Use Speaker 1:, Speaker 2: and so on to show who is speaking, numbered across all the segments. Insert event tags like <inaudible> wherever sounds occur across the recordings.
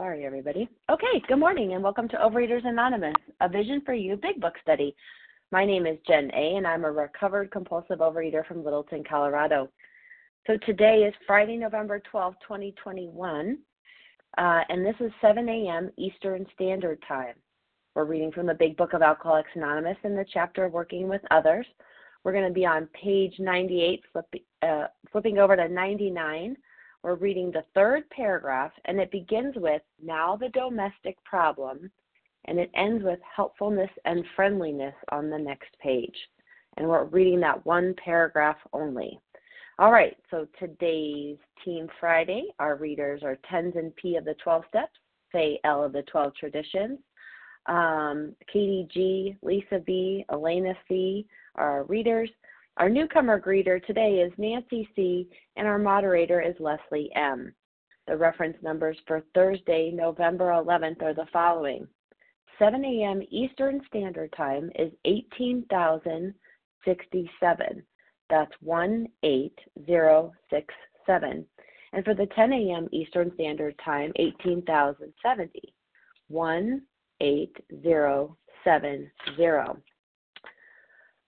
Speaker 1: Sorry, everybody. Okay, good morning and welcome to Overeaters Anonymous, a Vision for You Big Book study. My name is Jen A, and I'm a recovered compulsive overeater from Littleton, Colorado. So today is Friday, November 12, 2021, uh, and this is 7 a.m. Eastern Standard Time. We're reading from the Big Book of Alcoholics Anonymous in the chapter Working with Others. We're going to be on page 98, flip, uh, flipping over to 99 we're reading the third paragraph, and it begins with Now the domestic problem, and it ends with helpfulness and friendliness on the next page. And we're reading that one paragraph only. All right, so today's Team Friday, our readers are Tenzin P of the 12 Steps, Faye L of the 12 Traditions, um, Katie G, Lisa B, Elena C are our readers, our newcomer greeter today is Nancy C., and our moderator is Leslie M. The reference numbers for Thursday, November 11th are the following 7 a.m. Eastern Standard Time is 18,067. That's 18067. And for the 10 a.m. Eastern Standard Time, 18,070. 18070.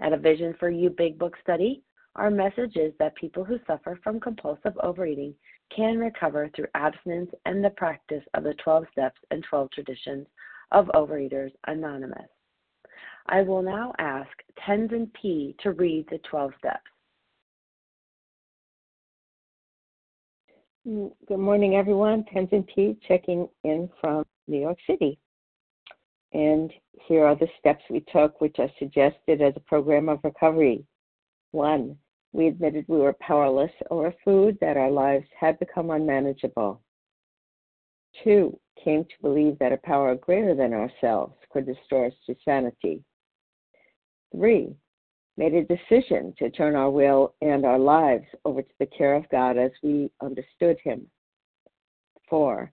Speaker 1: At a Vision for You Big Book study, our message is that people who suffer from compulsive overeating can recover through abstinence and the practice of the 12 steps and 12 traditions of Overeaters Anonymous. I will now ask Tenzin P to read the 12 steps.
Speaker 2: Good morning, everyone. Tenzin P checking in from New York City. And here are the steps we took, which are suggested as a program of recovery. One, we admitted we were powerless over food, that our lives had become unmanageable. Two, came to believe that a power greater than ourselves could restore us to sanity. Three, made a decision to turn our will and our lives over to the care of God as we understood Him. Four,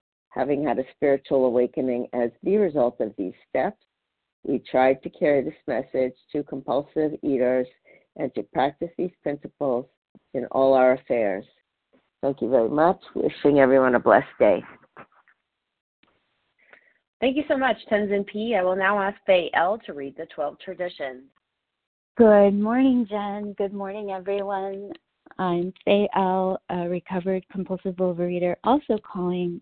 Speaker 2: having had a spiritual awakening as the result of these steps, we tried to carry this message to compulsive eaters and to practice these principles in all our affairs. Thank you very much. Wishing everyone a blessed day.
Speaker 1: Thank you so much, Tenzin P. I will now ask Faye L. to read the 12 traditions.
Speaker 3: Good morning, Jen. Good morning, everyone. I'm Faye L., a recovered compulsive overeater, also calling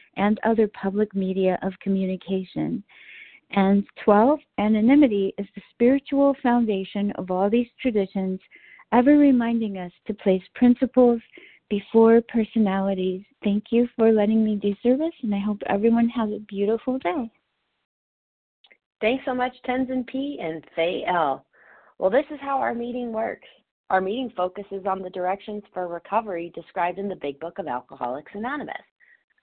Speaker 3: and other public media of communication. And 12. Anonymity is the spiritual foundation of all these traditions, ever reminding us to place principles before personalities. Thank you for letting me do service, and I hope everyone has a beautiful day.
Speaker 1: Thanks so much, Tenzin P. and Faye L. Well, this is how our meeting works. Our meeting focuses on the directions for recovery described in the Big Book of Alcoholics Anonymous.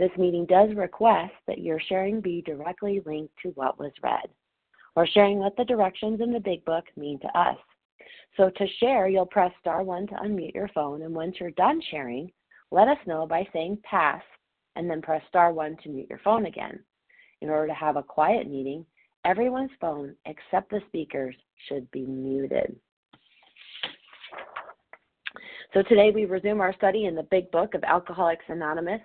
Speaker 1: This meeting does request that your sharing be directly linked to what was read, or sharing what the directions in the Big Book mean to us. So to share, you'll press star one to unmute your phone, and once you're done sharing, let us know by saying pass and then press star one to mute your phone again. In order to have a quiet meeting, Everyone's phone except the speakers should be muted. So today we resume our study in the Big Book of Alcoholics Anonymous.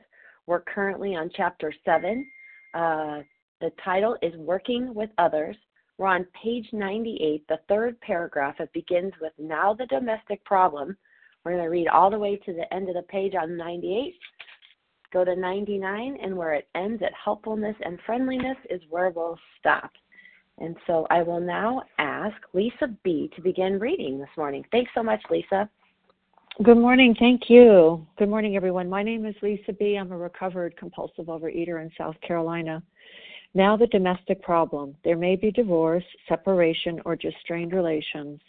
Speaker 1: We're currently on chapter 7. Uh, the title is Working with Others. We're on page 98, the third paragraph. It begins with Now the Domestic Problem. We're going to read all the way to the end of the page on 98 go to 99, and where it ends at helpfulness and friendliness is where we'll stop. And so I will now ask Lisa B. to begin reading this morning. Thanks so much, Lisa.
Speaker 4: Good morning. Thank you. Good morning, everyone. My name is Lisa B. I'm a recovered compulsive overeater in South Carolina. Now, the domestic problem. There may be divorce, separation, or just strained relations.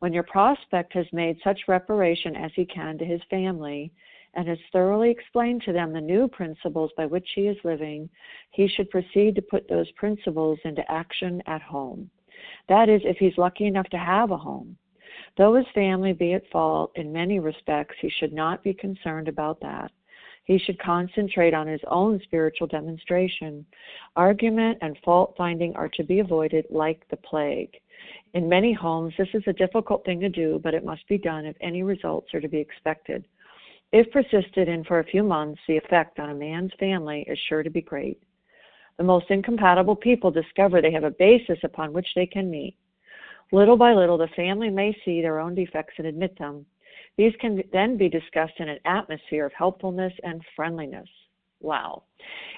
Speaker 4: When your prospect has made such reparation as he can to his family, and has thoroughly explained to them the new principles by which he is living, he should proceed to put those principles into action at home. That is, if he's lucky enough to have a home. Though his family be at fault in many respects, he should not be concerned about that. He should concentrate on his own spiritual demonstration. Argument and fault finding are to be avoided like the plague. In many homes, this is a difficult thing to do, but it must be done if any results are to be expected. If persisted in for a few months, the effect on a man's family is sure to be great. The most incompatible people discover they have a basis upon which they can meet. Little by little, the family may see their own defects and admit them. These can then be discussed in an atmosphere of helpfulness and friendliness. Wow.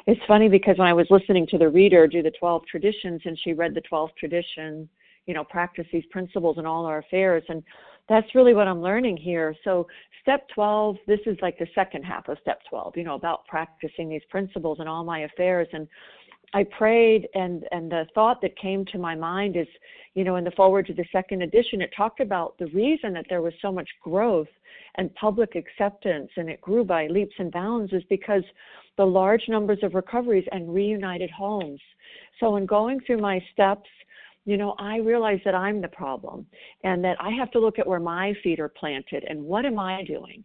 Speaker 4: It's funny because when I was listening to the reader do the 12 traditions and she read the 12th tradition, you know, practice these principles in all our affairs. And that's really what I'm learning here. So, step 12, this is like the second half of step 12, you know, about practicing these principles in all my affairs. And I prayed, and and the thought that came to my mind is, you know, in the foreword to the second edition, it talked about the reason that there was so much growth and public acceptance, and it grew by leaps and bounds, is because the large numbers of recoveries and reunited homes. So, in going through my steps, you know, I realize that I'm the problem and that I have to look at where my feet are planted and what am I doing?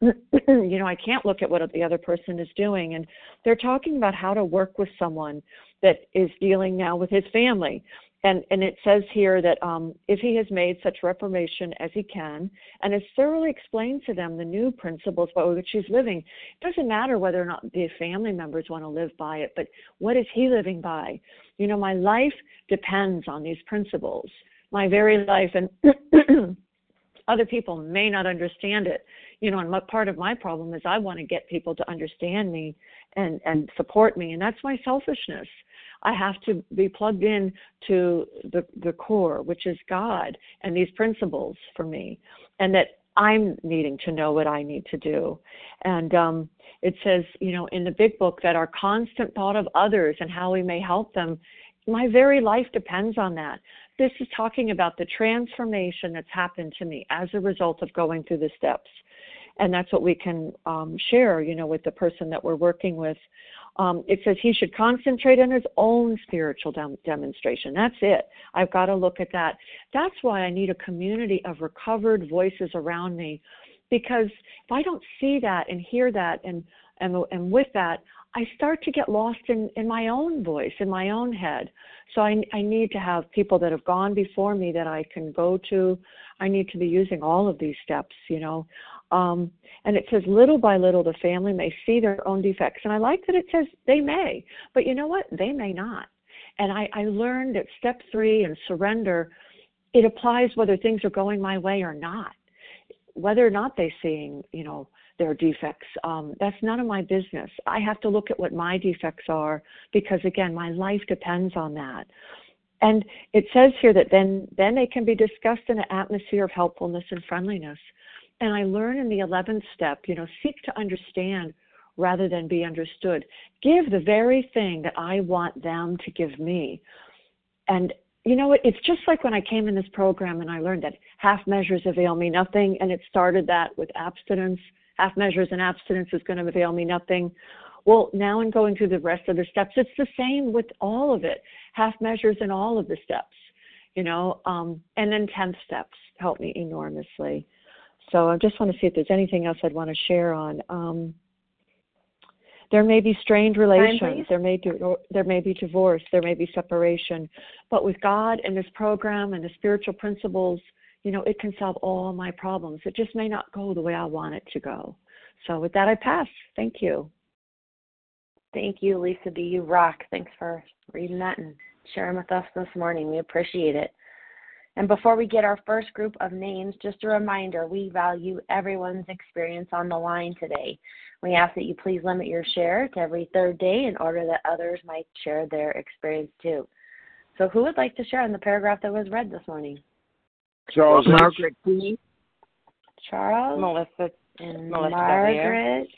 Speaker 4: <clears throat> you know, I can't look at what the other person is doing. And they're talking about how to work with someone that is dealing now with his family. And and it says here that um, if he has made such reformation as he can and has thoroughly explained to them the new principles by which he's living it doesn't matter whether or not the family members want to live by it but what is he living by? You know my life depends on these principles. My very life and <clears throat> other people may not understand it you know and my, part of my problem is i want to get people to understand me and and support me and that's my selfishness I have to be plugged in to the, the core, which is God and these principles for me, and that I'm needing to know what I need to do. And um, it says, you know, in the big book that our constant thought of others and how we may help them, my very life depends on that. This is talking about the transformation that's happened to me as a result of going through the steps. And that's what we can um, share, you know, with the person that we're working with um, it says he should concentrate on his own spiritual dem- demonstration. That's it. I've got to look at that. That's why I need a community of recovered voices around me, because if I don't see that and hear that and and and with that, I start to get lost in in my own voice, in my own head. So I I need to have people that have gone before me that I can go to. I need to be using all of these steps, you know. Um, and it says, little by little, the family may see their own defects. And I like that it says they may, but you know what? They may not. And I, I learned at step three and surrender, it applies whether things are going my way or not. Whether or not they're seeing, you know, their defects, um, that's none of my business. I have to look at what my defects are because, again, my life depends on that. And it says here that then, then they can be discussed in an atmosphere of helpfulness and friendliness. And I learn in the 11th step, you know, seek to understand rather than be understood. Give the very thing that I want them to give me. And you know what? It's just like when I came in this program and I learned that half measures avail me nothing, and it started that with abstinence. Half measures and abstinence is going to avail me nothing. Well, now in going through the rest of the steps, it's the same with all of it. Half measures in all of the steps, you know. Um, and then tenth steps help me enormously. So I just want to see if there's anything else I'd want to share on. Um, there may be strained relations. there may do, there may be divorce. There may be separation. But with God and this program and the spiritual principles, you know, it can solve all my problems. It just may not go the way I want it to go. So with that, I pass. Thank you.
Speaker 1: Thank you, Lisa B. You rock. Thanks for reading that and sharing with us this morning. We appreciate it. And before we get our first group of names, just a reminder we value everyone's experience on the line today. We ask that you please limit your share to every third day in order that others might share their experience too. So, who would like to share on the paragraph that was read this morning?
Speaker 5: Charles
Speaker 6: Margaret P.
Speaker 1: Charles.
Speaker 2: Melissa.
Speaker 1: And
Speaker 2: Melissa
Speaker 1: Margaret.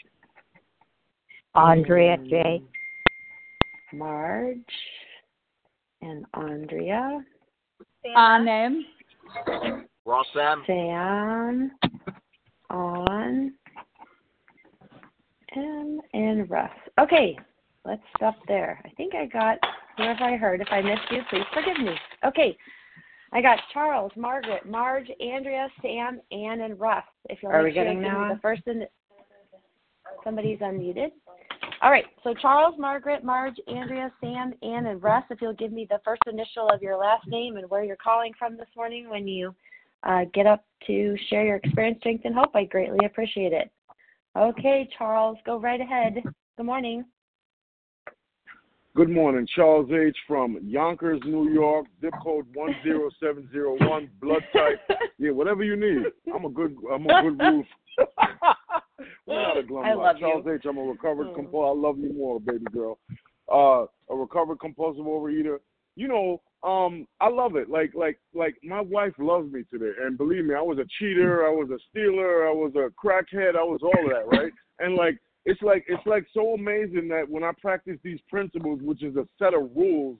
Speaker 6: Andrea hmm. J.
Speaker 1: Marge. And Andrea.
Speaker 7: Anem.
Speaker 5: Rossam.
Speaker 1: Sam, on, M, and Russ. Okay, let's stop there. I think I got whoever I heard. If I missed you, please forgive me. Okay, I got Charles, Margaret, Marge, Andrea, Sam, Ann, and Russ. If you'll
Speaker 2: Are we
Speaker 1: sure
Speaker 2: getting now?
Speaker 1: the first and somebody's unmuted. All right, so Charles, Margaret, Marge, Andrea, Sam, Ann, and Russ, if you'll give me the first initial of your last name and where you're calling from this morning when you uh, get up to share your experience, strength, and hope, I greatly appreciate it. Okay, Charles, go right ahead. Good morning.
Speaker 5: Good morning. Charles H. from Yonkers, New York, zip code 10701, blood type. <laughs> Yeah, whatever you need. I'm a good I'm a good roof. <laughs> We're not a glum
Speaker 1: I love
Speaker 5: Charles
Speaker 1: you.
Speaker 5: H. I'm a recovered
Speaker 1: Mm.
Speaker 5: compulsive. I love you more, baby girl. Uh, a recovered compulsive overeater. You know, um, I love it. Like like like my wife loves me today, and believe me, I was a cheater, I was a stealer, I was a crackhead, I was all of that, right? And like it's like it's like so amazing that when I practice these principles, which is a set of rules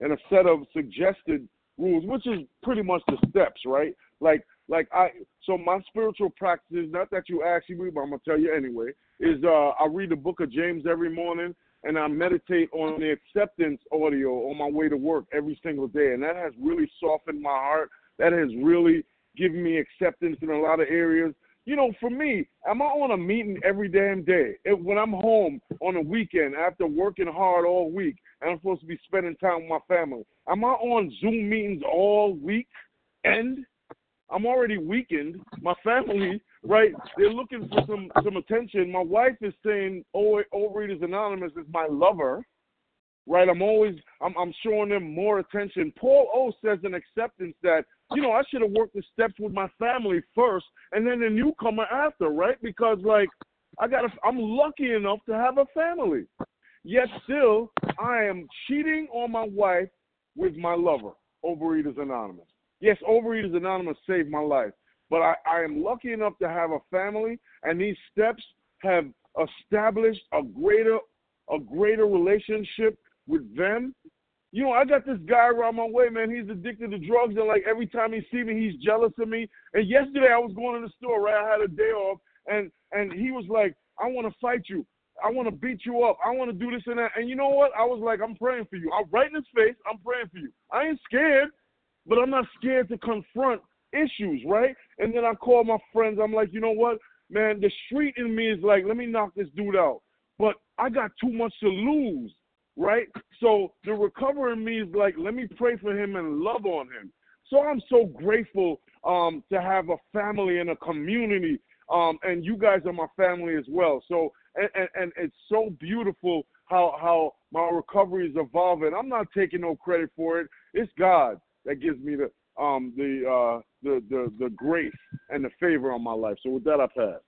Speaker 5: and a set of suggested rules, which is pretty much the steps, right? Like like I so my spiritual practices, not that you asked me, but I'm gonna tell you anyway, is uh I read the book of James every morning and I meditate on the acceptance audio on my way to work every single day. And that has really softened my heart. That has really given me acceptance in a lot of areas. You know, for me, am I on a meeting every damn day? If, when I'm home on a weekend after working hard all week and I'm supposed to be spending time with my family, am I on Zoom meetings all week? And I'm already weakened. My family, right? They're looking for some some attention. My wife is saying, "Oh, Overeaters Anonymous is my lover." Right? I'm always I'm I'm showing them more attention. Paul O says in acceptance that you know I should have worked the steps with my family first, and then the newcomer after, right? Because like I got I'm lucky enough to have a family. Yet still, I am cheating on my wife with my lover, Overeaters Anonymous. Yes, Overeaters Anonymous saved my life, but I, I am lucky enough to have a family, and these steps have established a greater a greater relationship with them. You know, I got this guy around my way, man. He's addicted to drugs, and like every time he see me, he's jealous of me. And yesterday, I was going to the store, right? I had a day off, and and he was like, "I want to fight you. I want to beat you up. I want to do this and that." And you know what? I was like, "I'm praying for you. I'm right in his face. I'm praying for you. I ain't scared but I'm not scared to confront issues, right? And then I call my friends. I'm like, you know what, man? The street in me is like, let me knock this dude out. But I got too much to lose, right? So the recovery in me is like, let me pray for him and love on him. So I'm so grateful um, to have a family and a community, um, and you guys are my family as well. So and, and, and it's so beautiful how how my recovery is evolving. I'm not taking no credit for it. It's God that gives me the um the uh the the the grace and the favor on my life. So with that, I pass.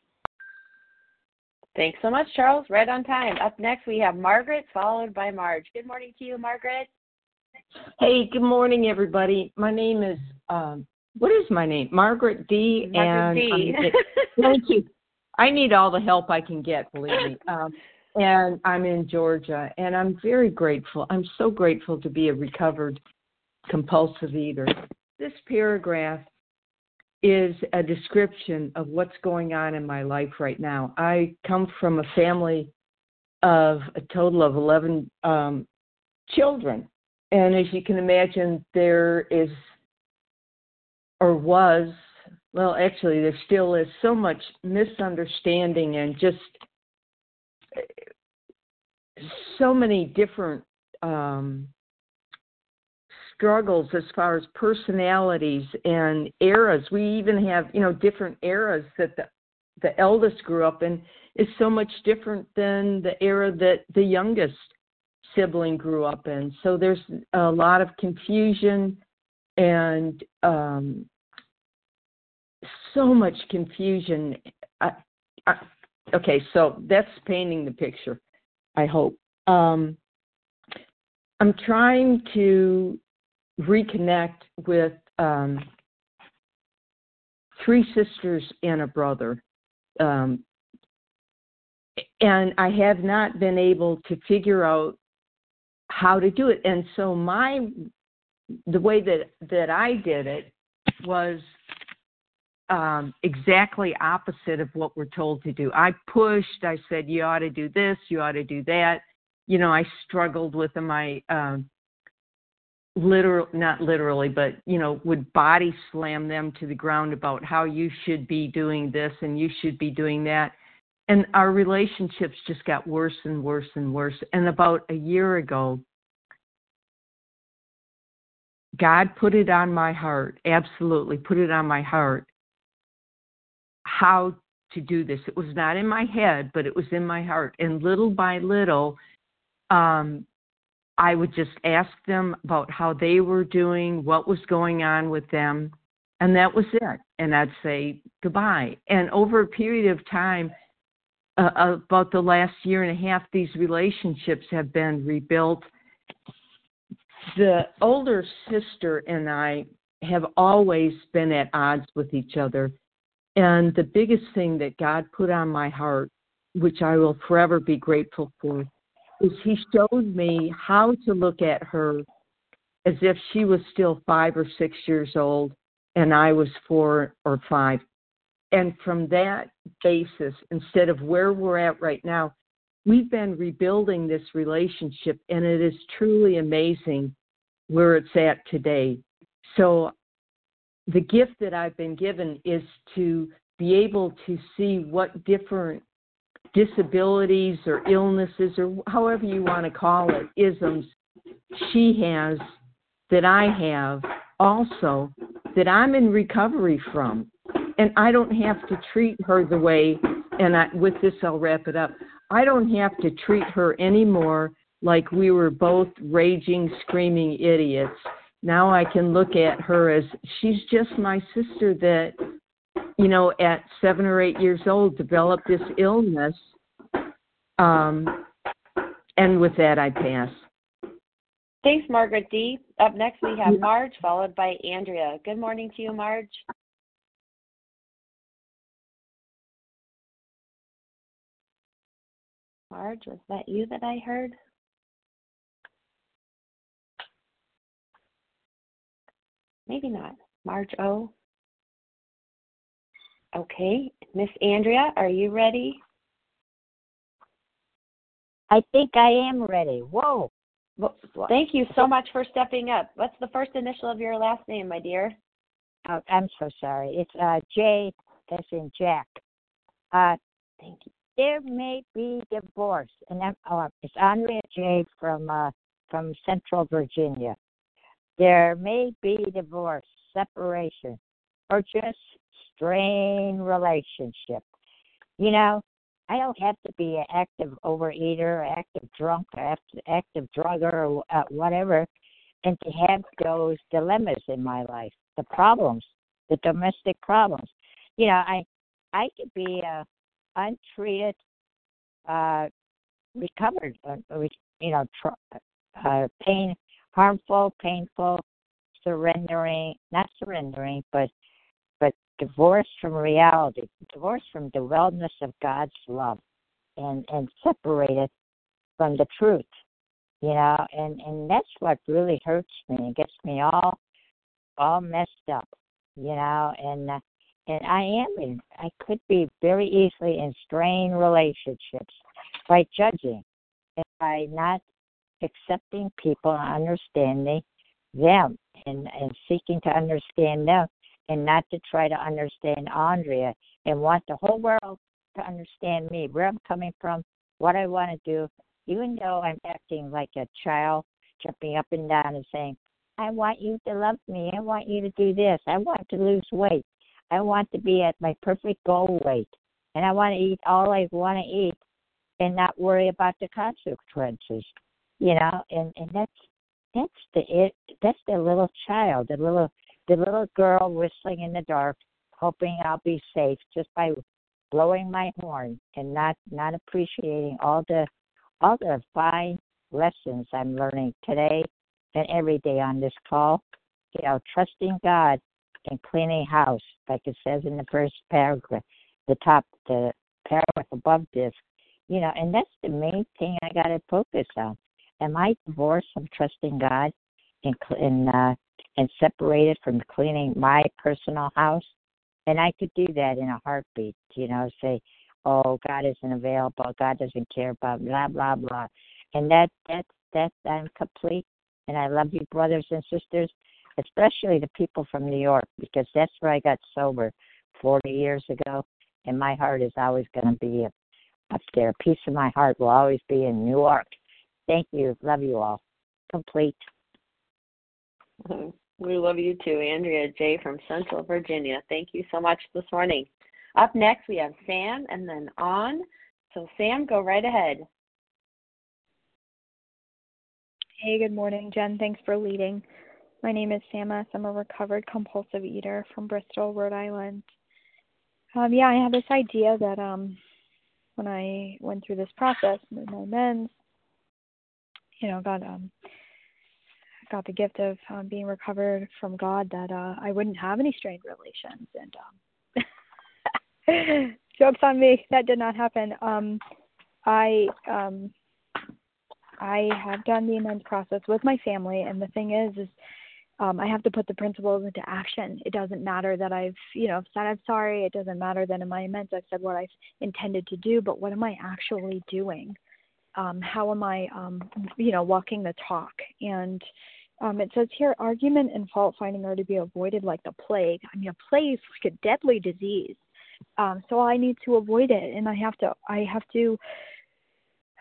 Speaker 1: Thanks so much, Charles. Right on time. Up next, we have Margaret, followed by Marge. Good morning to you, Margaret.
Speaker 6: Hey, good morning, everybody. My name is um, what is my name? Margaret D.
Speaker 1: Margaret
Speaker 6: and D. <laughs> thank you. I need all the help I can get, believe me. Um, and I'm in Georgia, and I'm very grateful. I'm so grateful to be a recovered compulsive eater. This paragraph is a description of what's going on in my life right now. I come from a family of a total of 11 um, children. And as you can imagine, there is, or was, well, actually, there still is so much misunderstanding and just so many different um, struggles as far as personalities and eras. We even have, you know, different eras that the the eldest grew up in is so much different than the era that the youngest sibling grew up in. So there's a lot of confusion and um, so much confusion. I, I, okay, so that's painting the picture. I hope. Um, I'm trying to reconnect with um, three sisters and a brother. Um, and I have not been able to figure out how to do it. And so my the way that that I did it was um, exactly opposite of what we're told to do. I pushed. I said you ought to do this. You ought to do that. You know, I struggled with them. I um, literal not literally but you know would body slam them to the ground about how you should be doing this and you should be doing that. And our relationships just got worse and worse and worse. And about a year ago god put it on my heart absolutely put it on my heart how to do this. It was not in my head but it was in my heart. And little by little um I would just ask them about how they were doing, what was going on with them, and that was it. And I'd say goodbye. And over a period of time, uh, about the last year and a half, these relationships have been rebuilt. The older sister and I have always been at odds with each other. And the biggest thing that God put on my heart which I will forever be grateful for, is he showed me how to look at her as if she was still five or six years old and I was four or five. And from that basis, instead of where we're at right now, we've been rebuilding this relationship, and it is truly amazing where it's at today. So, the gift that I've been given is to be able to see what different disabilities or illnesses, or however you want to call it, isms she has that I have also that I'm in recovery from. And I don't have to treat her the way, and I, with this I'll wrap it up. I don't have to treat her anymore like we were both raging, screaming idiots. Now I can look at her as she's just my sister that, you know, at seven or eight years old developed this illness. Um, and with that, I pass.
Speaker 1: Thanks, Margaret D. Up next, we have Marge, followed by Andrea. Good morning to you, Marge. Marge, was that you that I heard? Maybe not. Marge O. Okay. Miss Andrea, are you ready?
Speaker 8: I think I am ready. Whoa.
Speaker 1: Well, thank you so much for stepping up. What's the first initial of your last name, my dear?
Speaker 8: Oh, I'm so sorry. It's uh, J. That's in Jack. Uh,
Speaker 1: thank you.
Speaker 8: There may be divorce, and I'm, oh, it's Andrea J. from uh, from Central Virginia. There may be divorce, separation, or just strained relationship. You know, I don't have to be an active overeater, active drunk, active, drugger, or uh, whatever, and to have those dilemmas in my life, the problems, the domestic problems. You know, I I could be a untreated, uh, recovered, uh, you know, tr- uh, pain, harmful, painful, surrendering, not surrendering, but divorced from reality, divorced from the wellness of God's love, and and separated from the truth, you know, and and that's what really hurts me. It gets me all all messed up, you know, and and I am in. I could be very easily in strained relationships by judging and by not accepting people and understanding them and and seeking to understand them and not to try to understand Andrea and want the whole world to understand me, where I'm coming from, what I want to do, even though I'm acting like a child, jumping up and down and saying, I want you to love me. I want you to do this. I want to lose weight. I want to be at my perfect goal weight. And I want to eat all I want to eat and not worry about the consequences. You know, and, and that's that's the it that's the little child, the little the little girl whistling in the dark, hoping I'll be safe just by blowing my horn and not not appreciating all the all the fine lessons I'm learning today and every day on this call. You know, trusting God and cleaning house, like it says in the first paragraph, the top, the paragraph above this. You know, and that's the main thing I got to focus on. Am I divorced from trusting God and, and uh, and separated from cleaning my personal house. And I could do that in a heartbeat, you know, say, Oh, God isn't available, God doesn't care about blah blah blah. And that that that I'm complete and I love you brothers and sisters, especially the people from New York, because that's where I got sober forty years ago and my heart is always gonna be up there. A piece of my heart will always be in New York. Thank you. Love you all. Complete.
Speaker 1: Mm-hmm. We love you too, Andrea J. from Central Virginia. Thank you so much this morning. Up next, we have Sam and then on. So, Sam, go right ahead.
Speaker 9: Hey, good morning, Jen. Thanks for leading. My name is Sam S. I'm a recovered compulsive eater from Bristol, Rhode Island. Um, yeah, I had this idea that um, when I went through this process with my amends, you know, got um, got the gift of um, being recovered from God that uh, I wouldn't have any strained relations and um, <laughs> jokes on me. That did not happen. Um, I um, I have done the amends process with my family, and the thing is, is um, I have to put the principles into action. It doesn't matter that I've, you know, said I'm sorry. It doesn't matter that in my amends I've said what I've intended to do, but what am I actually doing? Um, how am I, um, you know, walking the talk? And um, it says here, argument and fault finding are to be avoided like the plague. I mean, a plague is like a deadly disease. Um, so I need to avoid it, and I have to, I have to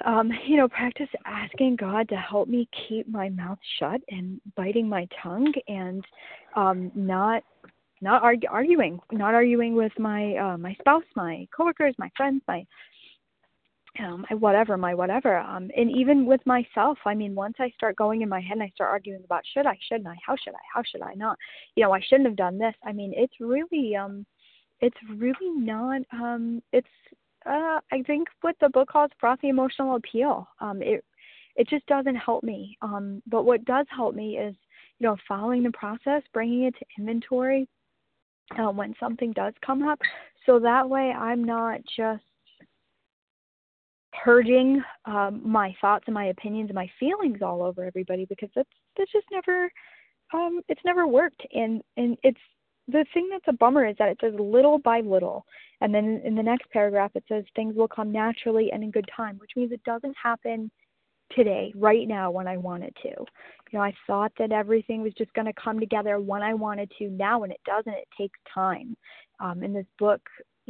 Speaker 9: um, <laughs> you know, practice asking God to help me keep my mouth shut and biting my tongue and um, not not argue, arguing, not arguing with my uh, my spouse, my coworkers, my friends, my um, my whatever, my whatever, um, and even with myself. I mean, once I start going in my head and I start arguing about should I, shouldn't I, how should I, how should I not, you know, I shouldn't have done this. I mean, it's really, um, it's really not, um, it's uh, I think what the book calls frothy emotional appeal. Um, it it just doesn't help me. Um, but what does help me is, you know, following the process, bringing it to inventory uh, when something does come up, so that way I'm not just purging um, my thoughts and my opinions and my feelings all over everybody because that's that's just never um, it's never worked and and it's the thing that's a bummer is that it says little by little. And then in the next paragraph, it says things will come naturally and in good time, which means it doesn't happen today, right now, when I want it to. You know, I thought that everything was just going to come together when I wanted to. Now, and it doesn't, it takes time. Um, and this book,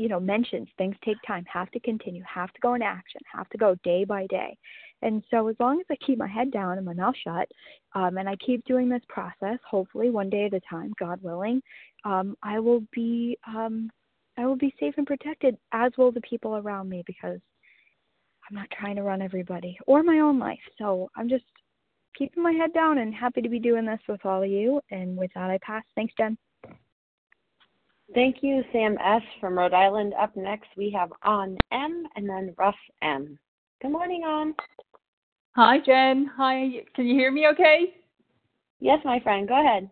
Speaker 9: you know, mentions things take time, have to continue, have to go in action, have to go day by day. And so, as long as I keep my head down and my mouth shut, um, and I keep doing this process, hopefully one day at a time, God willing, um, I will be um, I will be safe and protected, as will the people around me, because I'm not trying to run everybody or my own life. So I'm just keeping my head down and happy to be doing this with all of you. And with that, I pass. Thanks, Jen.
Speaker 1: Thank you, Sam S. from Rhode Island. Up next, we have On M and then Russ M. Good morning, On.
Speaker 7: Hi, Jen. Hi. Can you hear me okay?
Speaker 1: Yes, my friend. Go ahead.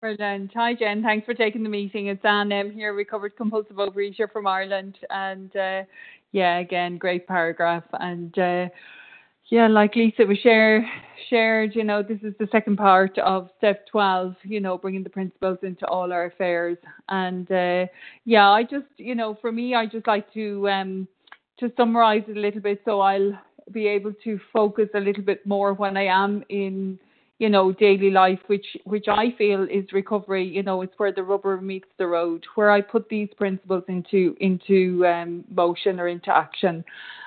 Speaker 7: Brilliant. Hi, Jen. Thanks for taking the meeting. It's Anne M here, recovered compulsive overeater from Ireland. And uh, yeah, again, great paragraph. And uh, yeah, like Lisa was share, shared, you know, this is the second part of step 12, you know, bringing the principles into all our affairs. And uh, yeah, I just, you know, for me, I just like to um, to summarize it a little bit so I'll be able to focus a little bit more when I am in you know, daily life, which which I feel is recovery. You know, it's where the rubber meets the road, where I put these principles into into um, motion or into action.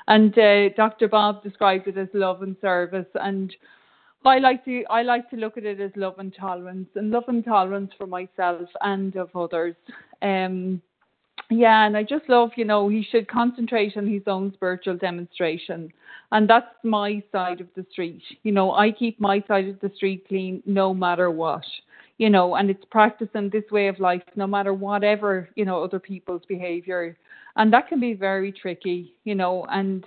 Speaker 7: And uh, Dr. Bob described it as love and service, and I like to I like to look at it as love and tolerance, and love and tolerance for myself and of others. Um, yeah, and I just love, you know, he should concentrate on his own spiritual demonstration. And that's my side of the street. You know, I keep my side of the street clean no matter what. You know, and it's practicing this way of life no matter whatever, you know, other people's behavior. And that can be very tricky, you know, and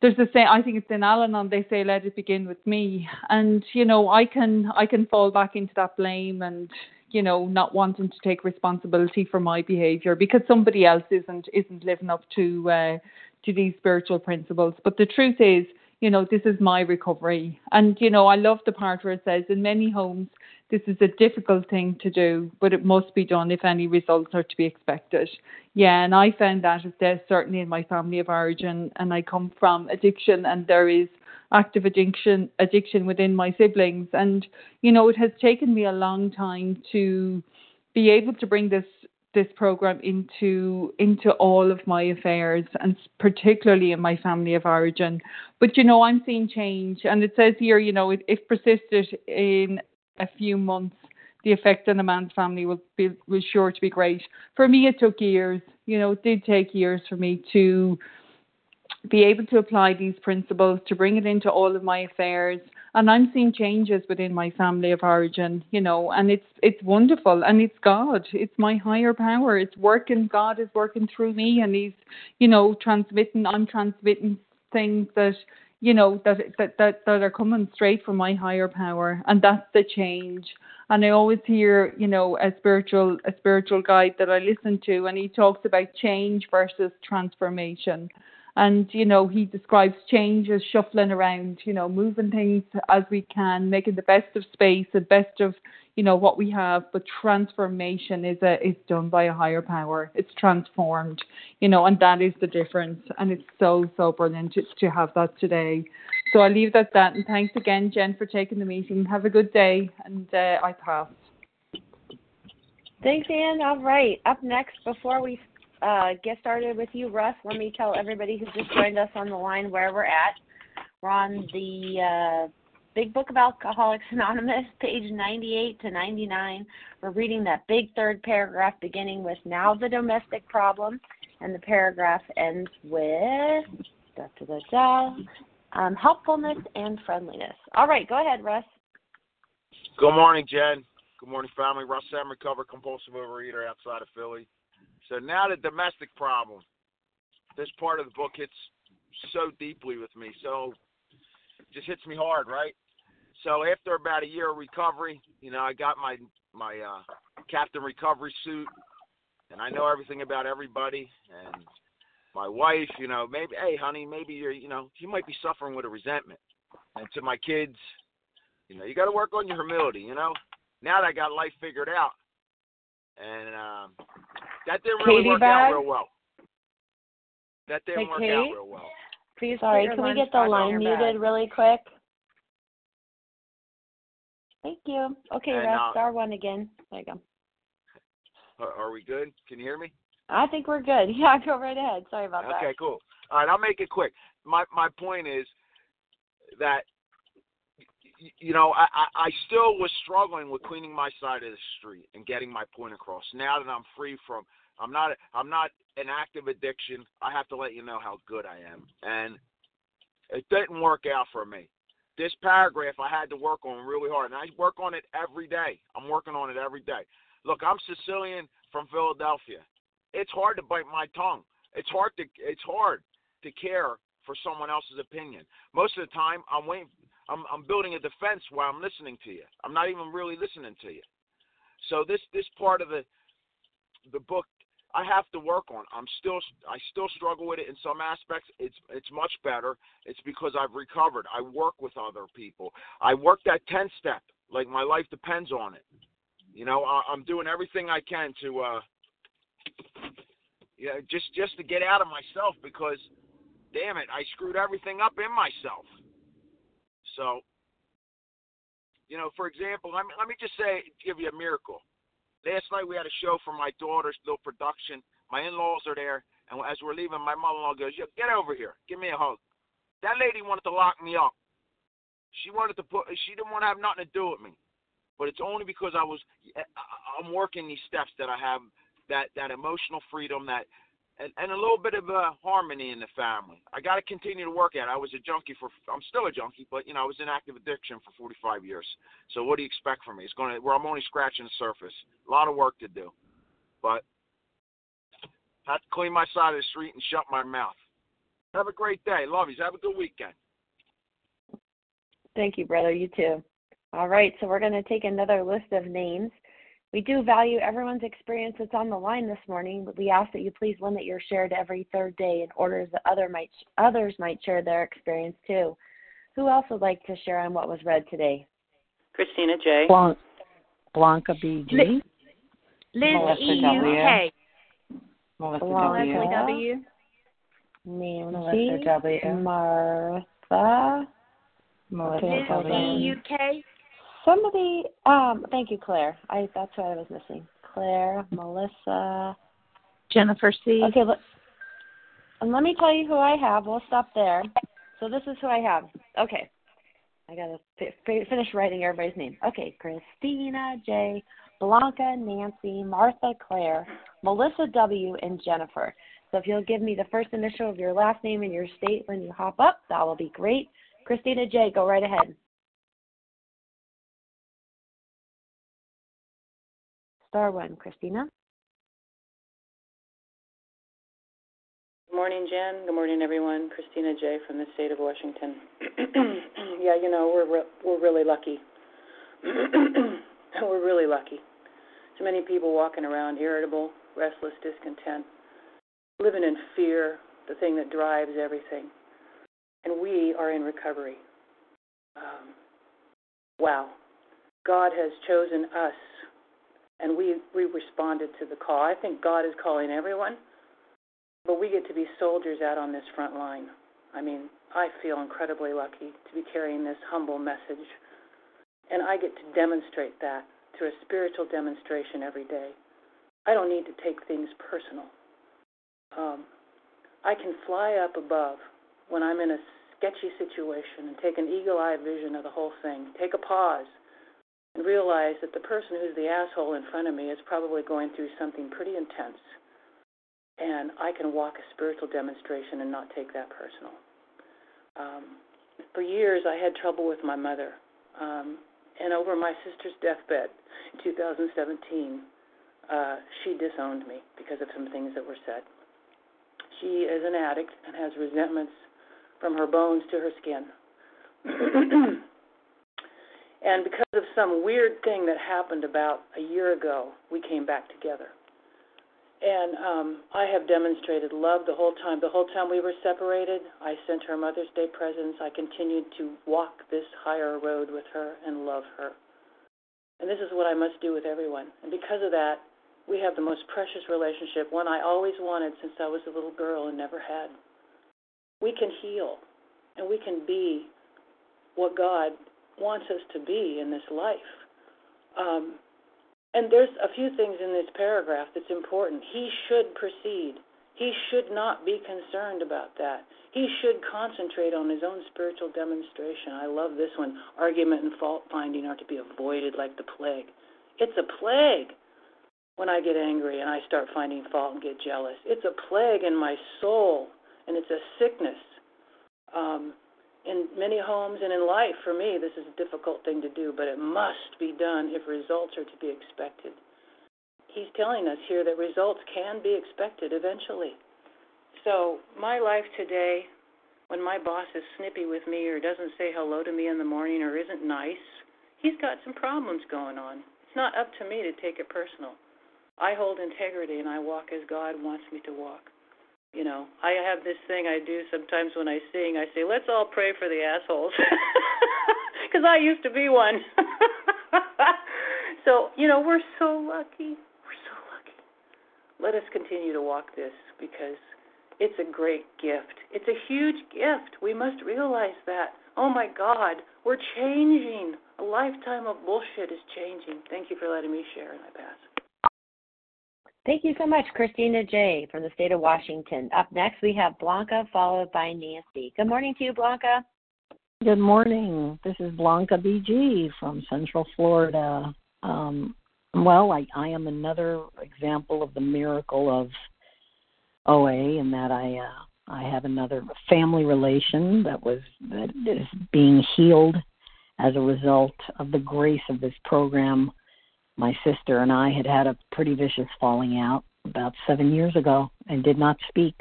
Speaker 7: there's a say I think it's in Al-Anon they say let it begin with me and you know I can I can fall back into that blame and you know, not wanting to take responsibility for my behaviour because somebody else isn't isn't living up to uh, to these spiritual principles. But the truth is, you know, this is my recovery, and you know, I love the part where it says in many homes this is a difficult thing to do, but it must be done if any results are to be expected. Yeah, and I found that certainly in my family of origin, and I come from addiction, and there is active addiction addiction within my siblings. And you know it has taken me a long time to be able to bring this this program into into all of my affairs and particularly in my family of origin. But you know i'm seeing change and it says here you know if persisted in a few months the effect on a man's family will be was sure to be great. For me it took years. You know it did take years for me to be able to apply these principles to bring it into all of my affairs and I'm seeing changes within my family of origin, you know, and it's it's wonderful and it's God. It's my higher power. It's working God is working through me and he's, you know, transmitting I'm transmitting things that you know that that that that are coming straight from my higher power and that's the change and i always hear you know a spiritual a spiritual guide that i listen to and he talks about change versus transformation and you know he describes change as shuffling around you know moving things as we can making the best of space the best of you know what we have. But transformation is a is done by a higher power. It's transformed you know and that is the difference. And it's so so brilliant to, to have that today. So i'll leave that at that. And thanks again jen for taking the meeting. Have a good day and uh, i pass.
Speaker 1: Thanks, Anne. All right. Up next, before we uh, get started with you, Russ, let me tell everybody who's just joined us on the line where we're at. We're on the uh, Big Book of Alcoholics Anonymous, <laughs> page 98 to 99. We're reading that big third paragraph beginning with now the domestic problem, and the paragraph ends with da, da, da, um, helpfulness and friendliness. All right, go ahead, Russ.
Speaker 10: Good morning, Jen. Good morning, family. Russ Sam, recovered compulsive overeater outside of Philly. So now the domestic problem. This part of the book hits so deeply with me. So just hits me hard, right? So after about a year of recovery, you know, I got my my uh, captain recovery suit, and I know everything about everybody. And my wife, you know, maybe, hey, honey, maybe you're, you know, you might be suffering with a resentment. And to my kids, you know, you got to work on your humility. You know, now that I got life figured out, and um, that didn't really
Speaker 1: Katie
Speaker 10: work
Speaker 1: back?
Speaker 10: out real well. That didn't
Speaker 1: Hey,
Speaker 10: work
Speaker 1: Kate?
Speaker 10: out real well.
Speaker 1: Please Sorry, can we get the line muted really quick? Thank you. Okay,
Speaker 10: And, uh,
Speaker 1: star one again. There you go.
Speaker 10: Are, are we good? Can you hear me?
Speaker 1: I think we're good. <laughs> Yeah, go right ahead. Sorry about that.
Speaker 10: Okay, cool. All right, I'll make it quick. My my point is that y- you know I, I still was struggling with cleaning my side of the street and getting my point across. Now that I'm free from I'm not I'm not an active addiction. I have to let you know how good I am, and it didn't work out for me. This paragraph I had to work on really hard, and I work on it every day. I'm working on it every day. Look, I'm Sicilian from Philadelphia. It's hard to bite my tongue. It's hard to it's hard to care for someone else's opinion. Most of the time, I'm waiting. I'm I'm building a defense while I'm listening to you. I'm not even really listening to you. So this this part of the the book I have to work on. I'm still I still struggle with it in some aspects. It's it's much better. It's because I've recovered. I work with other people. I work that 10 step like my life depends on it. You know, I, I'm doing everything I can to uh yeah, just just to get out of myself because damn it, I screwed everything up in myself. So, you know, for example, let me let me just say give you a miracle. Last night we had a show for my daughter's little production. My in-laws are there, and as we're leaving, my mother-in-law goes, "Yo, get over here, give me a hug." That lady wanted to lock me up. She wanted to put. She didn't want to have nothing to do with me. But it's only because I was. Eh, I- I'm working these steps that I have that that emotional freedom that. And, and a little bit of uh, harmony in the family. I got to continue to work at it. I was a junkie for. I'm still a junkie, but you know I was in active addiction for 45 years. So what do you expect from me? It's going to. Where I'm only scratching the surface. A lot of work to do, but I have to clean my side of the street and shut my mouth. Have a great day. Love you. Have a good weekend.
Speaker 1: Thank you, brother. You too. All right, so we're going to take another list of names. We do value everyone's experience that's on the line this morning, but we ask that you please limit your share to every third day in order that other might, others might share their experience too. Who else would like to share on what was read today?
Speaker 11: Christina J.
Speaker 2: Blanc- Blanca B. G.
Speaker 1: Liz
Speaker 2: Melissa
Speaker 1: E.U.K.
Speaker 2: Melissa
Speaker 1: Blanca
Speaker 2: W.
Speaker 1: W. Nancy.
Speaker 2: Melissa W.
Speaker 1: Martha.
Speaker 2: Melissa
Speaker 1: Okay, hold
Speaker 2: W.
Speaker 1: on. UK. Somebody, um, thank you, Claire. I that's what I was missing. Claire, Melissa,
Speaker 12: Jennifer C.
Speaker 1: Okay, let, and let me tell you who I have. We'll stop there. So this is who I have. Okay, I gotta fi- finish writing everybody's name. Okay, Christina J, Blanca, Nancy, Martha, Claire, Melissa W, and Jennifer. So if you'll give me the first initial of your last name and your state when you hop up, that will be great. Christina J, go right ahead. Star one, Christina.
Speaker 11: Good morning, Jen. Good morning, everyone. Christina J. from the state of Washington. <clears throat> yeah, you know we're re- we're really lucky. <clears throat> we're really lucky. So many people walking around irritable, restless, discontent, living in fear, the thing that drives everything. And we are in recovery. Um, wow. God has chosen us, and we, we responded to the call. I think God is calling everyone, but we get to be soldiers out on this front line. I mean, I feel incredibly lucky to be carrying this humble message, and I get to demonstrate that through a spiritual demonstration every day. I don't need to take things personal. Um, I can fly up above when I'm in a sketchy situation and take an eagle eye vision of the whole thing, take a pause, and realize that the person who's the asshole in front of me is probably going through something pretty intense. And I can walk a spiritual demonstration and not take that personal. Um, for years, I had trouble with my mother. Um, and over my sister's deathbed in 2017, uh, she disowned me because of some things that were said. She is an addict and has resentments from her bones to her skin. <clears throat> and because of some weird thing that happened about a year ago, we came back together. And um, I have demonstrated love the whole time. The whole time we were separated, I sent her Mother's Day presents. I continued to walk this higher road with her and love her. And this is what I must do with everyone. And because of that, we have the most precious relationship, one I always wanted since I was a little girl and never had. We can heal and we can be what God wants us to be in this life. Um, and there's a few things in this paragraph that's important. He should proceed. He should not be concerned about that. He should concentrate on his own spiritual demonstration. I love this one. Argument and fault finding are to be avoided like the plague. It's a plague when I get angry and I start finding fault and get jealous. It's a plague in my soul, and it's a sickness. Um, in many homes and in life, for me, this is a difficult thing to do, but it must be done if results are to be expected. He's telling us here that results can be expected eventually. So, my life today, when my boss is snippy with me or doesn't say hello to me in the morning or isn't nice, he's got some problems going on. It's not up to me to take it personal. I hold integrity and I walk as God wants me to walk. You know, I have this thing I do sometimes when I sing. I say, "Let's all pray for the assholes," <laughs> because I used to be one. <laughs> so you know, we're so lucky. We're so lucky. Let us continue to walk this because it's a great gift. It's a huge gift. We must realize that. Oh my God, we're changing. A lifetime of bullshit is changing. Thank you for letting me share, and I pass.
Speaker 1: Thank you so much, Christina J. from the state of Washington. Up next, we have Blanca, followed by Nancy. Good morning to you, Blanca.
Speaker 12: Good morning. This is Blanca BG from Central Florida. Um, well, I, I am another example of the miracle of OA in that I uh, I have another family relation that was that is being healed as a result of the grace of this program my sister and I had had a pretty vicious falling out about seven years ago and did not speak.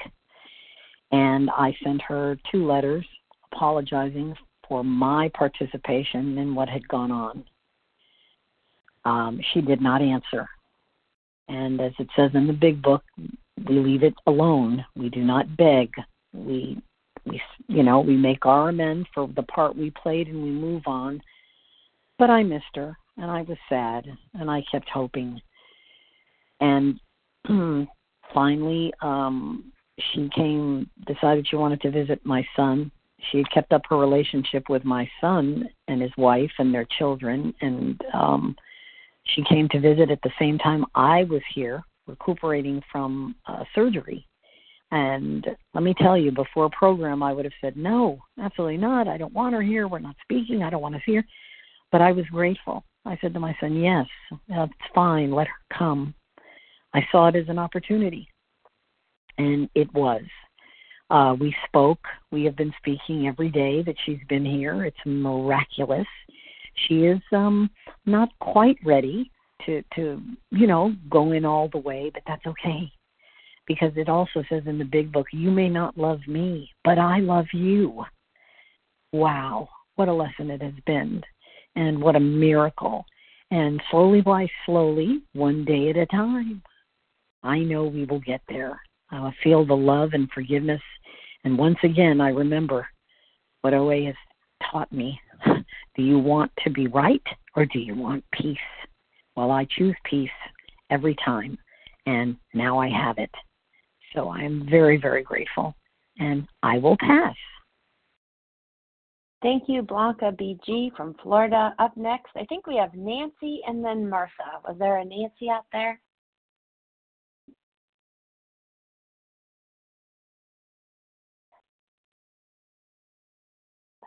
Speaker 12: And I sent her two letters apologizing for my participation in what had gone on. Um, she did not answer. And as it says in the big book, we leave it alone. We do not beg. We, we, you know, we make our amends for the part we played and we move on. But I missed her and I was sad, and I kept hoping. And <clears throat> finally, um, she came, decided she wanted to visit my son. She had kept up her relationship with my son and his wife and their children, and um, she came to visit at the same time I was here, recuperating from uh, surgery. And let me tell you, before program, I would have said, no, absolutely not. I don't want her here. We're not speaking. I don't want to see her. But I was grateful I said to my son, Yes, that's fine. Let her come. I saw it as an opportunity. And it was. Uh, we spoke. We have been speaking every day that she's been here. It's miraculous. She is um, not quite ready to, to, you know, go in all the way, but that's okay. because it also says in the big book, You may not love me, but I love you. Wow, what a lesson it has been, and what a miracle. And slowly by slowly, one day at a time, I know we will get there. I feel the love and forgiveness. And once again, I remember what OA has taught me. <laughs> Do you want to be right or do you want peace? Well, I choose peace every time, and now I have it. So I am very, very grateful, and I will pass.
Speaker 1: Thank you, Blanca BG from Florida. Up next, I think we have Nancy and then Martha. Was there a Nancy out there?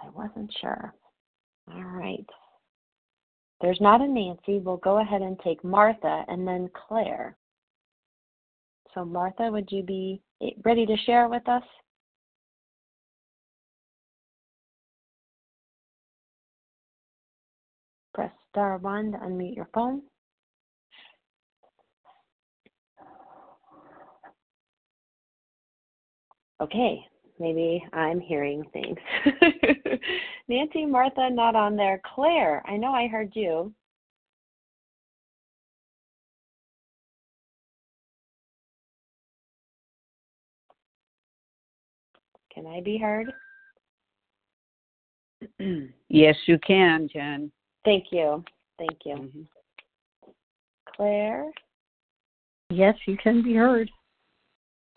Speaker 1: I wasn't sure. All right. There's not a Nancy. We'll go ahead and take Martha and then Claire. So, Martha, would you be ready to share with us? Press star one to unmute your phone. Okay, maybe I'm hearing things. <laughs> Nancy, Martha, not on there. Claire, I know I heard you. Can I be heard? <clears throat>
Speaker 13: yes, you can, Jen.
Speaker 1: Thank you. Thank you. Mm-hmm. Claire?
Speaker 12: Yes, you can be heard.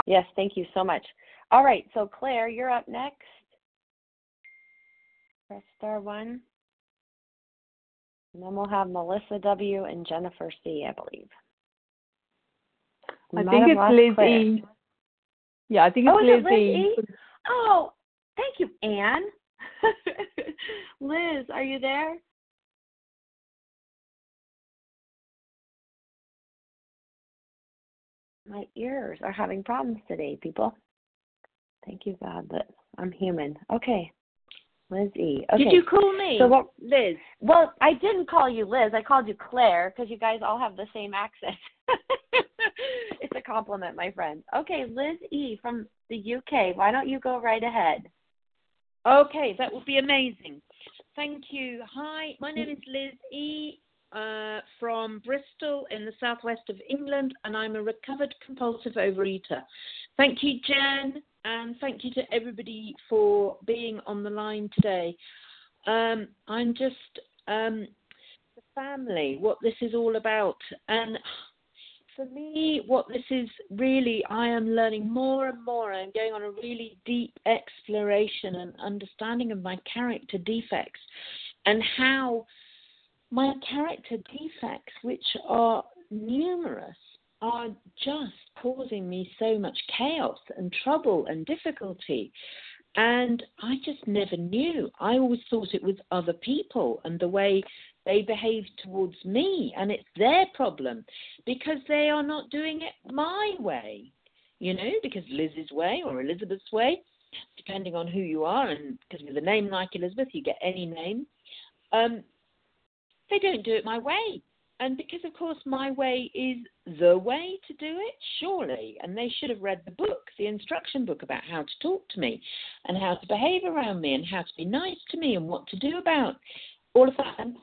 Speaker 1: Yes, thank you so much. All right, so Claire, you're up next. Press star one. And then we'll have Melissa W. and Jennifer C., I believe.
Speaker 7: I think it's Liz Claire. E. Yeah, I think it's
Speaker 1: oh,
Speaker 7: Liz,
Speaker 1: Liz E. Oh, thank you, Anne. <laughs> Liz, are you there? My ears are having problems today, people. Thank you, God, that I'm human. Okay. Liz E. Okay.
Speaker 13: Did you call me?
Speaker 1: So what,
Speaker 13: Liz?
Speaker 1: Well, I didn't call you Liz. I called you Claire because you guys all have the same accent. <laughs> it's a compliment, my friend. Okay, Liz E. from the UK. Why don't you go right ahead?
Speaker 13: Okay, that would be amazing. Thank you. Hi, my name is Liz E. Uh, from Bristol in the southwest of England, and I'm a recovered compulsive overeater. Thank you, Jen, and thank you to everybody for being on the line today. Um, I'm just um, the family, what this is all about, and for me, what this is really, I am learning more and more. I'm going on a really deep exploration and understanding of my character defects and how my character defects, which are numerous, are just causing me so much chaos and trouble and difficulty. And I just never knew. I always thought it was other people and the way they behave towards me, and it's their problem because they are not doing it my way, you know, because Liz's way or Elizabeth's way, depending on who you are, and because with a name like Elizabeth, you get any name. Um, they don't do it my way. And because, of course, my way is the way to do it, surely. And they should have read the book, the instruction book about how to talk to me and how to behave around me and how to be nice to me and what to do about all of that. And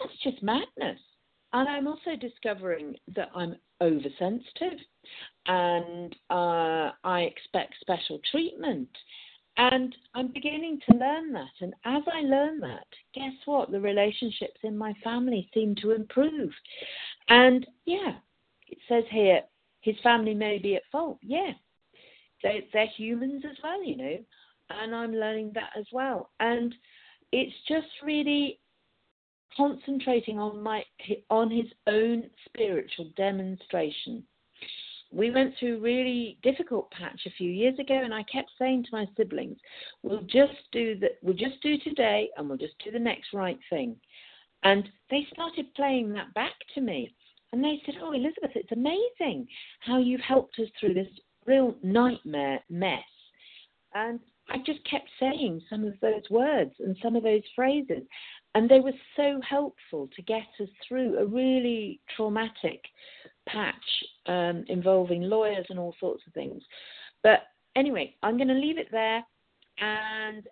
Speaker 13: that's just madness. And I'm also discovering that I'm oversensitive and uh, I expect special treatment and I'm beginning to learn that. And as I learn that, guess what? The relationships in my family seem to improve. And yeah, it says here, his family may be at fault. Yeah, they're, they're humans as well, you know. And I'm learning that as well. And it's just really concentrating on my on his own spiritual demonstration we went through a really difficult patch a few years ago and I kept saying to my siblings, We'll just do that we'll just do today and we'll just do the next right thing. And they started playing that back to me. And they said, Oh, Elizabeth, it's amazing how you've helped us through this real nightmare mess. And I just kept saying some of those words and some of those phrases. And they were so helpful to get us through a really traumatic patch um, involving lawyers and all sorts of things. But anyway, I'm going to leave it there and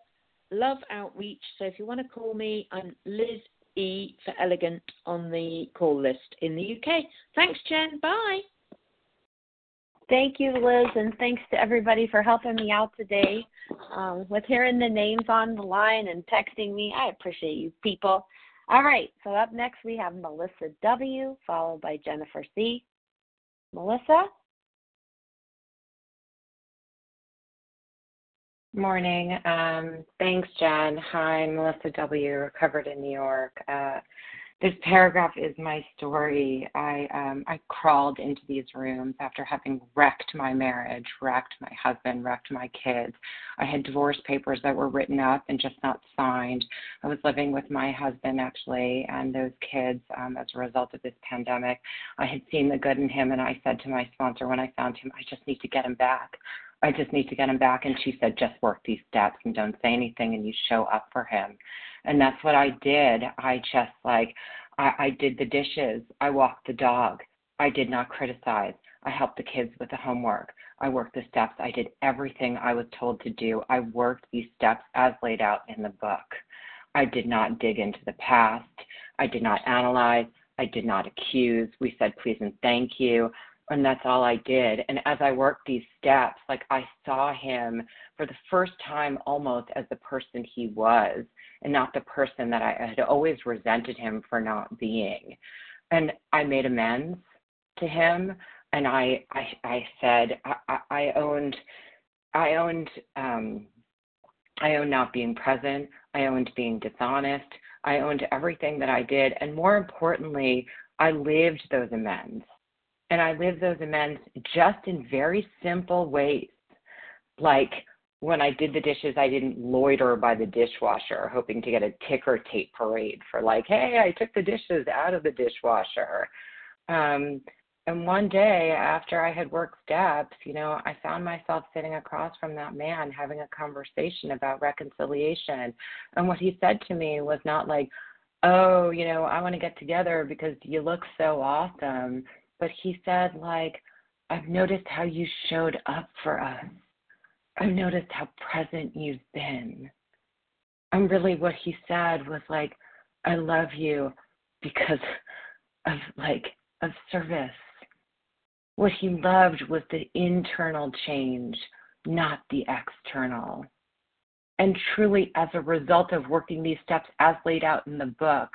Speaker 13: love outreach. So if you want to call me, I'm Liz E for Elegant on the call list in the UK. Thanks, Jen. Bye.
Speaker 1: Thank you, Liz, and thanks to everybody for helping me out today um, with hearing the names on the line and texting me. I appreciate you people. All right, so up next we have Melissa W., followed by Jennifer C. Melissa?
Speaker 14: Morning. Um, thanks, Jen. Hi, Melissa W., recovered in New York. Uh, this paragraph is my story. I um, I crawled into these rooms after having wrecked my marriage, wrecked my husband, wrecked my kids. I had divorce papers that were written up and just not signed. I was living with my husband actually and those kids um, as a result of this pandemic. I had seen the good in him, and I said to my sponsor when I found him, I just need to get him back. I just need to get him back. And she said, just work these steps and don't say anything, and you show up for him and that's what I did. I just like I, I did the dishes. I walked the dog. I did not criticize. I helped the kids with the homework. I worked the steps. I did everything I was told to do. I worked these steps as laid out in the book. I did not dig into the past. I did not analyze. I did not accuse. We said please and thank you. And that's all I did. And as I worked these steps, like I saw him for the first time almost as the person he was and not the person that I had always resented him for not being. And I made amends to him and I I, I said I, I owned I owned um I owned not being present, I owned being dishonest, I owned everything that I did and more importantly, I lived those amends. And I lived those amends just in very simple ways. Like when I did the dishes, I didn't loiter by the dishwasher hoping to get a ticker tape parade for like, hey, I took the dishes out of the dishwasher. Um, and one day after I had worked steps, you know, I found myself sitting across from that man having a conversation about reconciliation. And what he said to me was not like, oh, you know, I want to get together because you look so awesome. But he said, like, I've noticed how you showed up for us I've noticed how present you've been. And really, what he said was like, I love you because of like of service. What he loved was the internal change, not the external. And truly, as a result of working these steps as laid out in the book,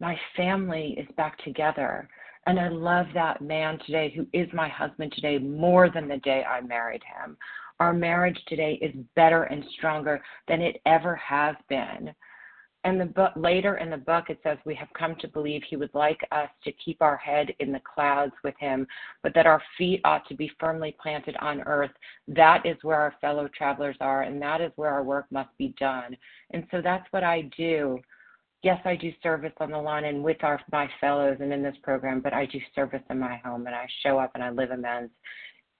Speaker 14: my family is back together. And I love that man today who is my husband today more than the day I married him. Our marriage today is better and stronger than it ever has been. And the book later in the book it says we have come to believe he would like us to keep our head in the clouds with him, but that our feet ought to be firmly planted on earth. That is where our fellow travelers are, and that is where our work must be done. And so that's what I do. Yes, I do service on the line and with our my fellows and in this program, but I do service in my home and I show up and I live amends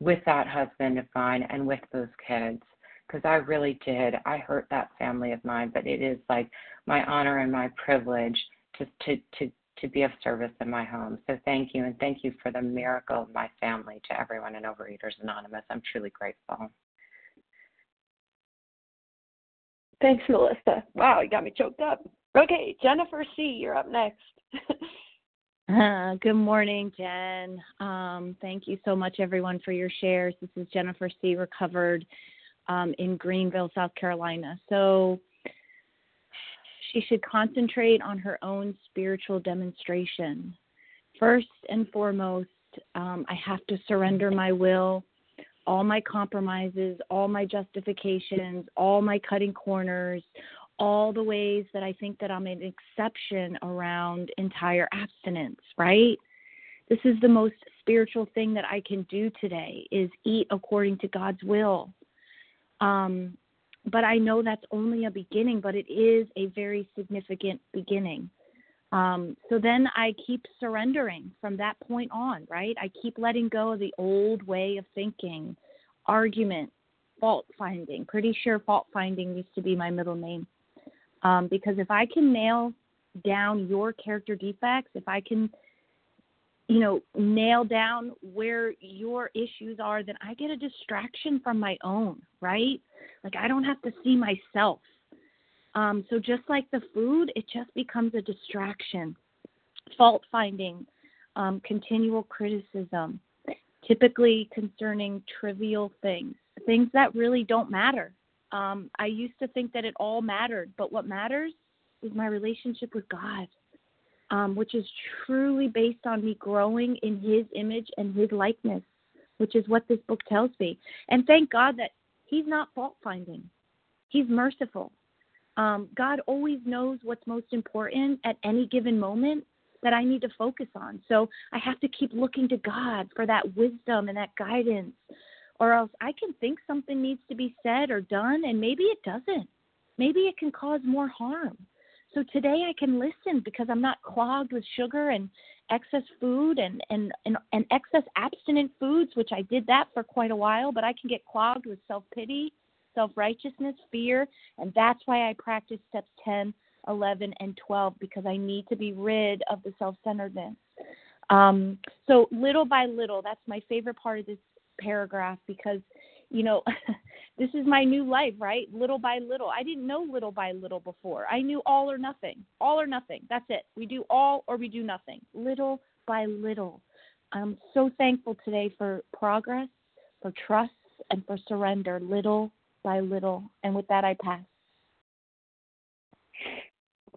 Speaker 14: with that husband of mine and with those kids because I really did. I hurt that family of mine, but it is like my honor and my privilege to to to to be of service in my home. So thank you and thank you for the miracle of my family to everyone in Overeaters Anonymous. I'm truly grateful.
Speaker 1: Thanks, Melissa. Wow, you got me choked up. Okay, Jennifer C., you're up next.
Speaker 15: Uh, good morning, Jen. Um, thank you so much, everyone, for your shares. This is Jennifer C. Recovered um, in Greenville, South Carolina. So she should concentrate on her own spiritual demonstration. First and foremost, um, I have to surrender my will, all my compromises, all my justifications, all my cutting corners, all the ways that I think that I'm an exception around entire abstinence, right? This is the most spiritual thing that I can do today is eat according to God's will. Um, but I know that's only a beginning, but it is a very significant beginning. Um, so then I keep surrendering from that point on, right? I keep letting go of the old way of thinking, argument, fault finding. Pretty sure fault finding used to be my middle name. Um, because if I can nail down your character defects, if I can you know, nail down where your issues are, then I get a distraction from my own, right? Like I don't have to see myself. Um, so just like the food, it just becomes a distraction. Fault finding, um, continual criticism, typically concerning trivial things, things that really don't matter. Um, I used to think that it all mattered, but what matters is my relationship with God, um, which is truly based on me growing in His image and His likeness, which is what this book tells me. And thank God that He's not fault finding, He's merciful. Um, God always knows what's most important at any given moment that I need to focus on. So I have to keep looking to God for that wisdom and that guidance, or else I can think something needs to be said or done, and maybe it doesn't. Maybe it can cause more harm. So today I can listen because I'm not clogged with sugar and excess food and, and, and, and excess abstinent foods, which I did that for quite a while, but I can get clogged with self pity, self righteousness, fear, and that's why I practice steps 10, 11, and 12 because I need to be rid of the self centeredness. Um, so little by little, that's my favorite part of this paragraph because you know, <laughs> this is my new life, right? Little by little. I didn't know little by little before. I knew all or nothing. All or nothing. That's it. We do all or we do nothing. Little by little. I'm so thankful today for progress, for trust, and for surrender, little by little. And with that, I pass.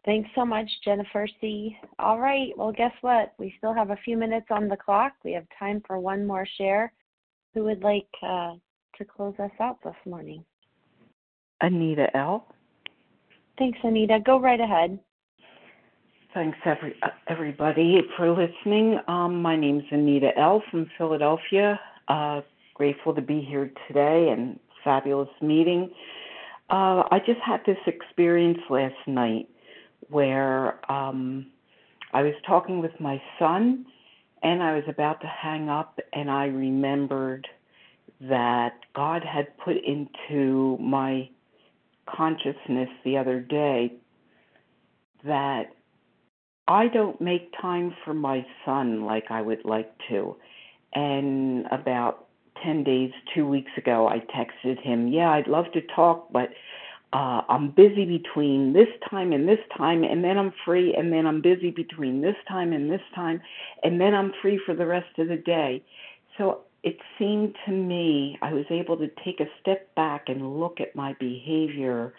Speaker 1: Thanks so much, Jennifer C. All right. Well, guess what? We still have a few minutes on the clock. We have time for one more share. Who would like uh, to close us out this morning?
Speaker 16: Anita L.
Speaker 1: Thanks, Anita. Go right ahead.
Speaker 16: Thanks, every, everybody, for listening. Um, my is Anita L. from Philadelphia. Uh, grateful to be here today and fabulous meeting. Uh, I just had this experience last night where um, I was talking with my son and I was about to hang up, and I remembered that God had put into my consciousness the other day that I don't make time for my son like I would like to. And about 10 days, two weeks ago, I texted him, Yeah, I'd love to talk, but uh, I'm busy between this time and this time, and then I'm free, and then I'm busy between this time and this time, and then I'm free for the rest of the day. So it seemed to me I was able to take a step back and look at my behavior.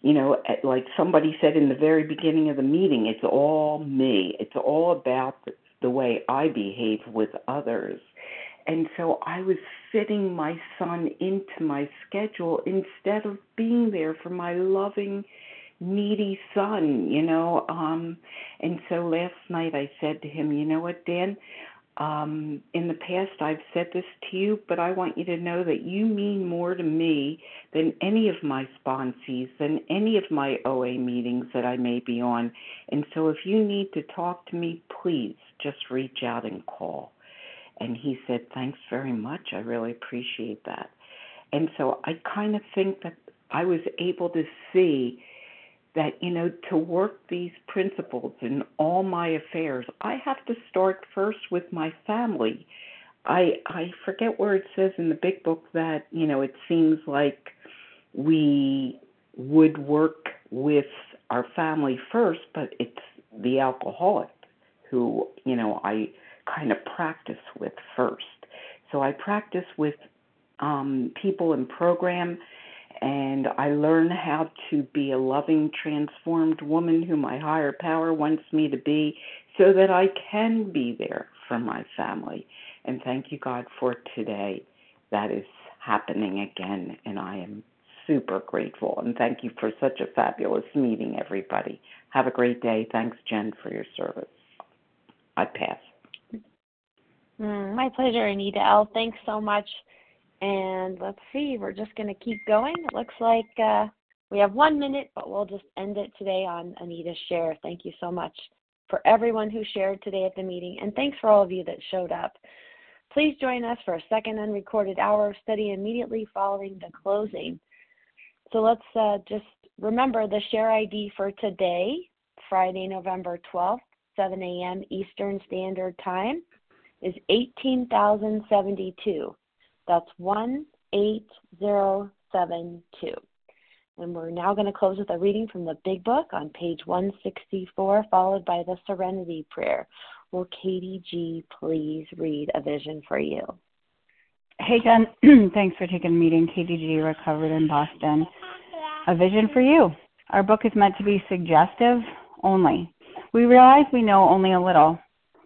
Speaker 16: You know, like somebody said in the very beginning of the meeting, it's all me. It's all about the way I behave with others. And so I was fitting my son into my schedule instead of being there for my loving, needy son, you know. Um and so last night I said to him, you know what, Dan, um, in the past, I've said this to you, but I want you to know that you mean more to me than any of my sponsees, than any of my OA meetings that I may be on. And so if you need to talk to me, please just reach out and call. And he said, Thanks very much. I really appreciate that. And so I kind of think that I was able to see that you know to work these principles in all my affairs i have to start first with my family i i forget where it says in the big book that you know it seems like we would work with our family first but it's the alcoholic who you know i kind of practice with first so i practice with um people in program and I learn how to be a loving, transformed woman who my higher power wants me to be so that I can be there for my family. And thank you, God, for today. That is happening again, and I am super grateful. And thank you for such a fabulous meeting, everybody. Have a great day. Thanks, Jen, for your service. I pass.
Speaker 1: Mm, my pleasure, Anita L. Thanks so much and let's see, we're just going to keep going. It looks like uh, we have one minute, but we'll just end it today on Anita's share. Thank you so much for everyone who shared today at the meeting, and thanks for all of you that showed up. Please join us for a second unrecorded hour of study immediately following the closing. So let's uh, just remember the share ID for today, Friday, November 12th, 7 a.m. Eastern Standard Time. Is 18,072. That's 18072. And we're now going to close with a reading from the Big Book on page 164, followed by the Serenity Prayer. Will Katie G. please read a vision for you?
Speaker 17: Hey, Jen. <clears throat> Thanks for taking the meeting. Katie G recovered in Boston. A vision for you. Our book is meant to be suggestive only. We realize we know only a little.